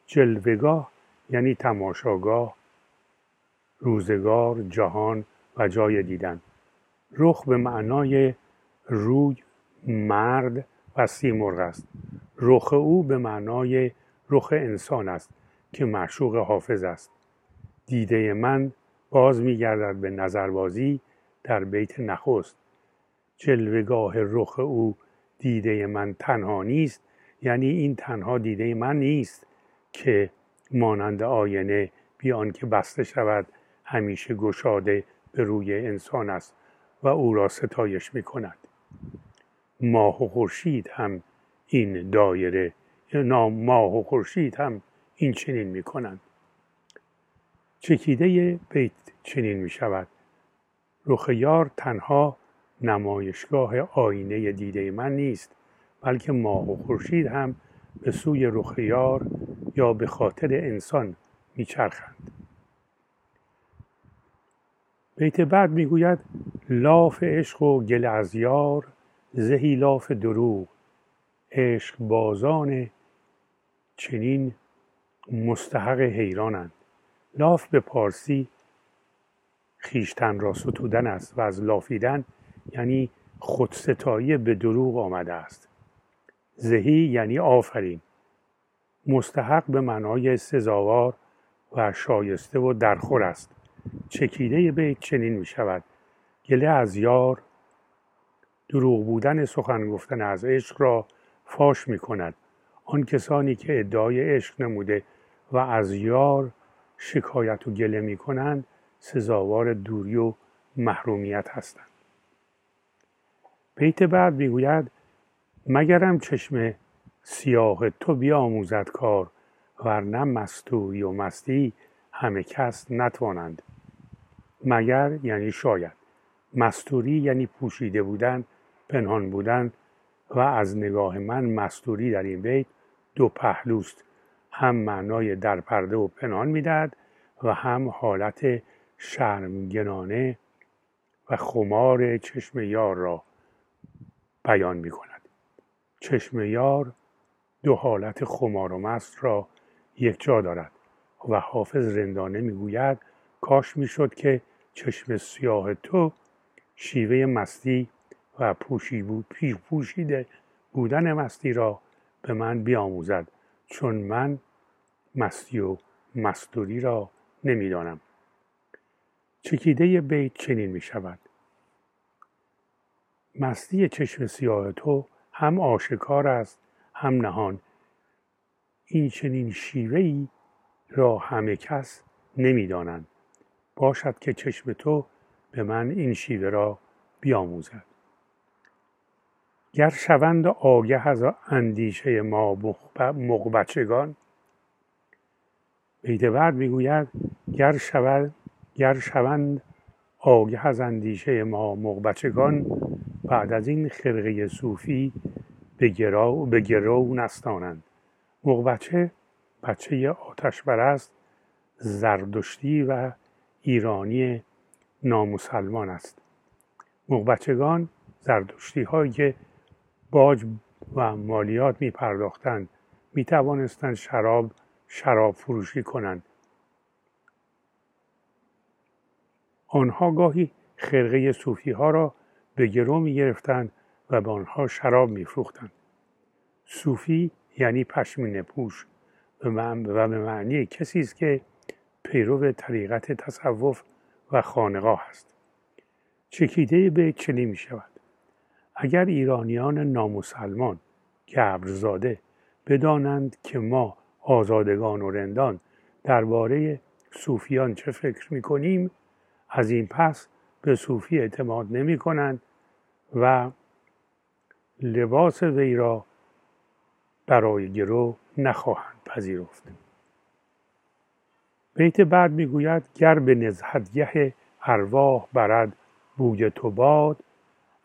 Speaker 3: جلوگاه یعنی تماشاگاه روزگار جهان و جای دیدن. رخ به معنای روی مرد و سیمرغ است. رخ او به معنای رخ انسان است که معشوق حافظ است. دیده من باز میگردد به نظربازی در بیت نخست. جلوگاه رخ او دیده من تنها نیست یعنی این تنها دیده من نیست. که مانند آینه بیان که بسته شود همیشه گشاده به روی انسان است و او را ستایش می کند ماه و خورشید هم این دایره یا ماه و خورشید هم این چنین می کنند چکیده بیت چنین می شود رخ یار تنها نمایشگاه آینه دیده من نیست بلکه ماه و خورشید هم به سوی رخ یار یا به خاطر انسان میچرخند. بیت بعد می‌گوید لاف عشق و گل از یار زهی لاف دروغ. عشق بازان چنین مستحق حیرانند. لاف به پارسی خیشتن را ستودن است و از لافیدن یعنی خودستایی به دروغ آمده است. زهی یعنی آفرین. مستحق به معنای سزاوار و شایسته و درخور است. چکیده بیت چنین می شود گله از یار دروغ بودن سخن گفتن از عشق را فاش می کند آن کسانی که ادعای عشق نموده و از یار شکایت و گله می کنند سزاوار دوری و محرومیت هستند. بیت بعد می‌گوید مگرم چشم سیاه تو بیاموزد کار ورنه مستوری و مستی همه کس نتوانند. مگر یعنی شاید. مستوری یعنی پوشیده بودن پنهان بودن و از نگاه من مستوری در این بیت دو پهلوست. هم معنای در پرده و پنهان می‌دهد و هم حالت شرمگنانه و خمار چشم یار را بیان می کند چشم یار دو حالت خمار و مست را یک جا دارد و حافظ رندانه می‌گوید کاش می‌شد که چشم سیاه تو شیوه مستی و پوشی بود پوشیده بودن مستی را به من بیاموزد. چون من مستی و مستوری را نمی‌دانم. چکیده بیت چنین می شود مستی چشم سیاه تو هم آشکار است هم نهان. این چنین شیوهی را همه کس نمی‌دانند. باشد که چشم تو به من این شیوه را بیاموزد. گر شوند آگه از اندیشه ما مغبچگان بیت بعد می‌گوید گر شود گر شوند آگه از اندیشه ما مغبچگان بعد از این خرقه صوفی به گرو, به گرو نستانند. مغبچه بچه آتش برست زردشتی و ایرانی نامسلمان است. مغبچگان زردشتی هایی که باج و مالیات می پرداختند می توانستند شراب شراب فروشی کنند. آنها گاهی خرقه صوفی ها را به گرو می گرفتند و به آنها شراب می فروختند. صوفی یعنی پشمینه پوش و به معنی کسی است که پیرو طریقت تصوف و خانقاه است چکیده به چنین می شود اگر ایرانیان نامسلمان گبرزاده بدانند که ما آزادگان و رندان درباره صوفیان چه فکر می کنیم از این پس به صوفی اعتماد نمی کنند و لباس وی را برای گرو نخواهند پذیرفت. بیت بعد می‌گوید گر به نزهتگه ارواح برد بوی تو باد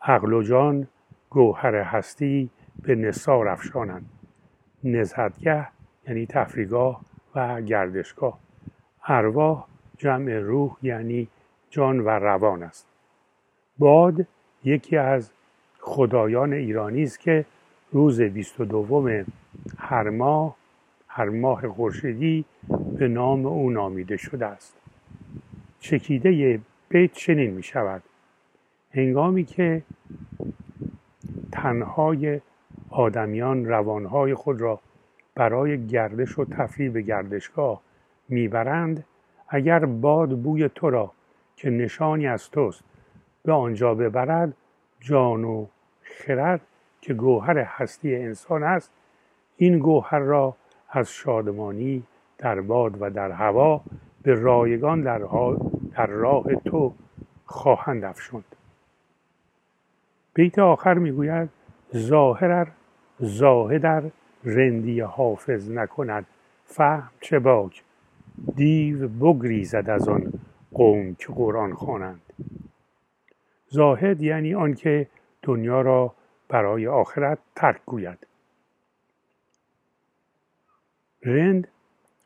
Speaker 3: عقل و جان گوهر هستی به نصار افشانند. نزهتگه یعنی تفریگاه و گردشگاه. ارواح جمع روح یعنی جان و روان است. باد یکی از خدایان ایرانی است که روز 22 هر ماه هر ماه خورشیدی به نام او نامیده شده است. چکیده بیت چنین می شود هنگامی که تنهای آدمیان روانهای خود را برای گردش و تفریح به گردشگاه می‌برند اگر باد بوی تو را که نشانی از توست. به آنجا ببرد جان و خرد که گوهر هستی انسان است. این گوهر را از شادمانی در باد و در هوا به رایگان در, در راه تو خواهند افشند بیت آخر می‌گوید ظاهر زاهدر رندی حافظ نکند. فهم چه باک؟ دیو بگریزد از آن قوم که قرآن خوانند. زاهد یعنی آنکه دنیا را برای آخرت ترک گوید. رند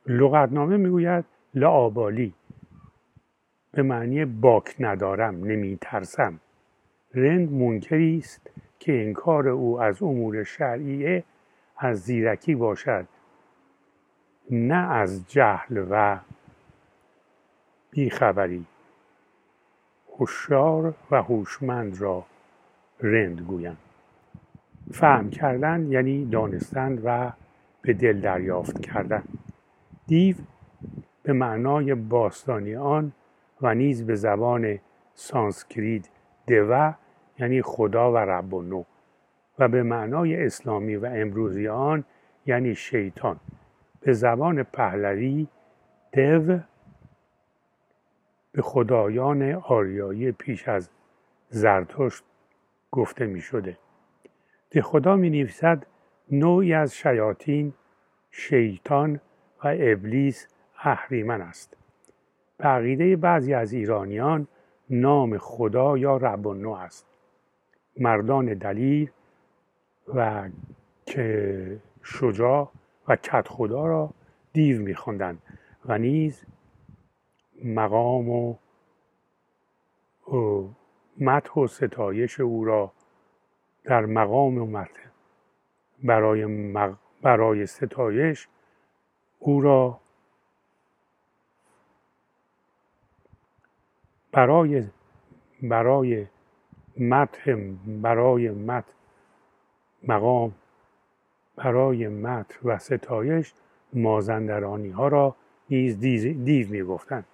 Speaker 3: لغتنامه می‌گوید لعابالی به معنی باک ندارم نمی ترسم رند منکری است که انکار او از امور شرعیه از زیرکی باشد نه از جهل و بیخبری. هوشیار و هوشمند را رند گویند فهم کردن یعنی دانستن و به دل دریافت کردن. دیو به معنای باستانی آن و نیز به زبان سانسکریت دوا یعنی خدا و رب و نو و به معنای اسلامی و امروزی آن یعنی شیطان. به زبان پهلوی دو به خدایان آریایی پیش از زرتشت گفته می شده ده خدا می نویسد نوعی از شیاطین شیطان و ابلیس اهریمن است. به عقیده بعضی از ایرانیان نام خدا یا رب نو است. مردان دلیل و که شجاع و کت خدا را دیو میخواندند و نیز مقام و مدح و ستایش او را در مقام و برای, برای ستایش او را برای برای مدح برای مدح مقام برای متر و ستایش مازندرانی ها را نیز دیو می گفتند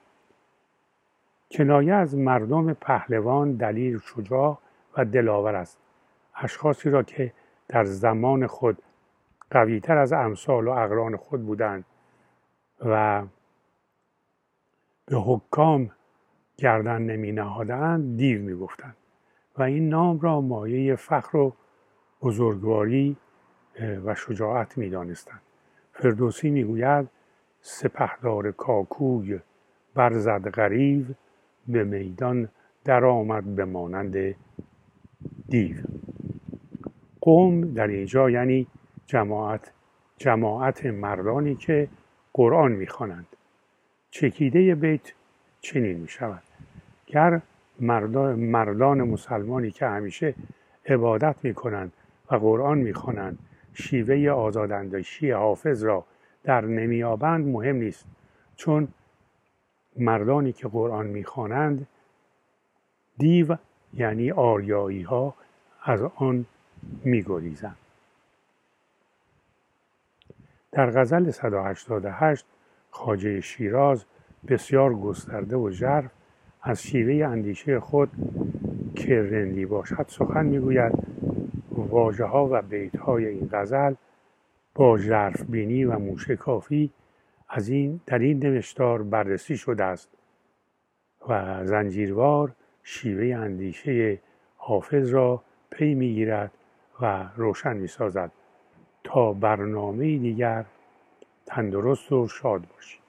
Speaker 3: کنایه از مردم پهلوان دلیل شجاع و دلاور است. اشخاصی را که در زمان خود قویتر از امثال و اقران خود بودند و به حکام گردن نمی نهادند دیو می گفتند و این نام را مایه فخر و بزرگواری و شجاعت می دانستند فردوسی می گوید سپهدار کاکوی برزد غریو به میدان در آمد به مانند دیو. قوم در اینجا یعنی جماعت جماعت مردانی که قرآن می‌خوانند. چکیده بیت چنین می شود گر مردان, مردان مسلمانی که همیشه عبادت می کنند و قرآن می خوانند شیوه آزاداندیشی حافظ را در نمیابند مهم نیست. چون مردانی که قرآن می‌خوانند دیو یعنی آریایی ها از آن میگریزند. در غزل 188 خاجه شیراز بسیار گسترده و ژرف از شیوه اندیشه خود که رندی باشد سخن می‌گوید. واژه ها و بیت های این غزل با ژرف بینی و موشکافی از این در این نوشتار بررسی شده است و زنجیروار شیوه اندیشه حافظ را پی می‌گیرد و روشن می‌سازد تا برنامه دیگر تندرست و شاد باشید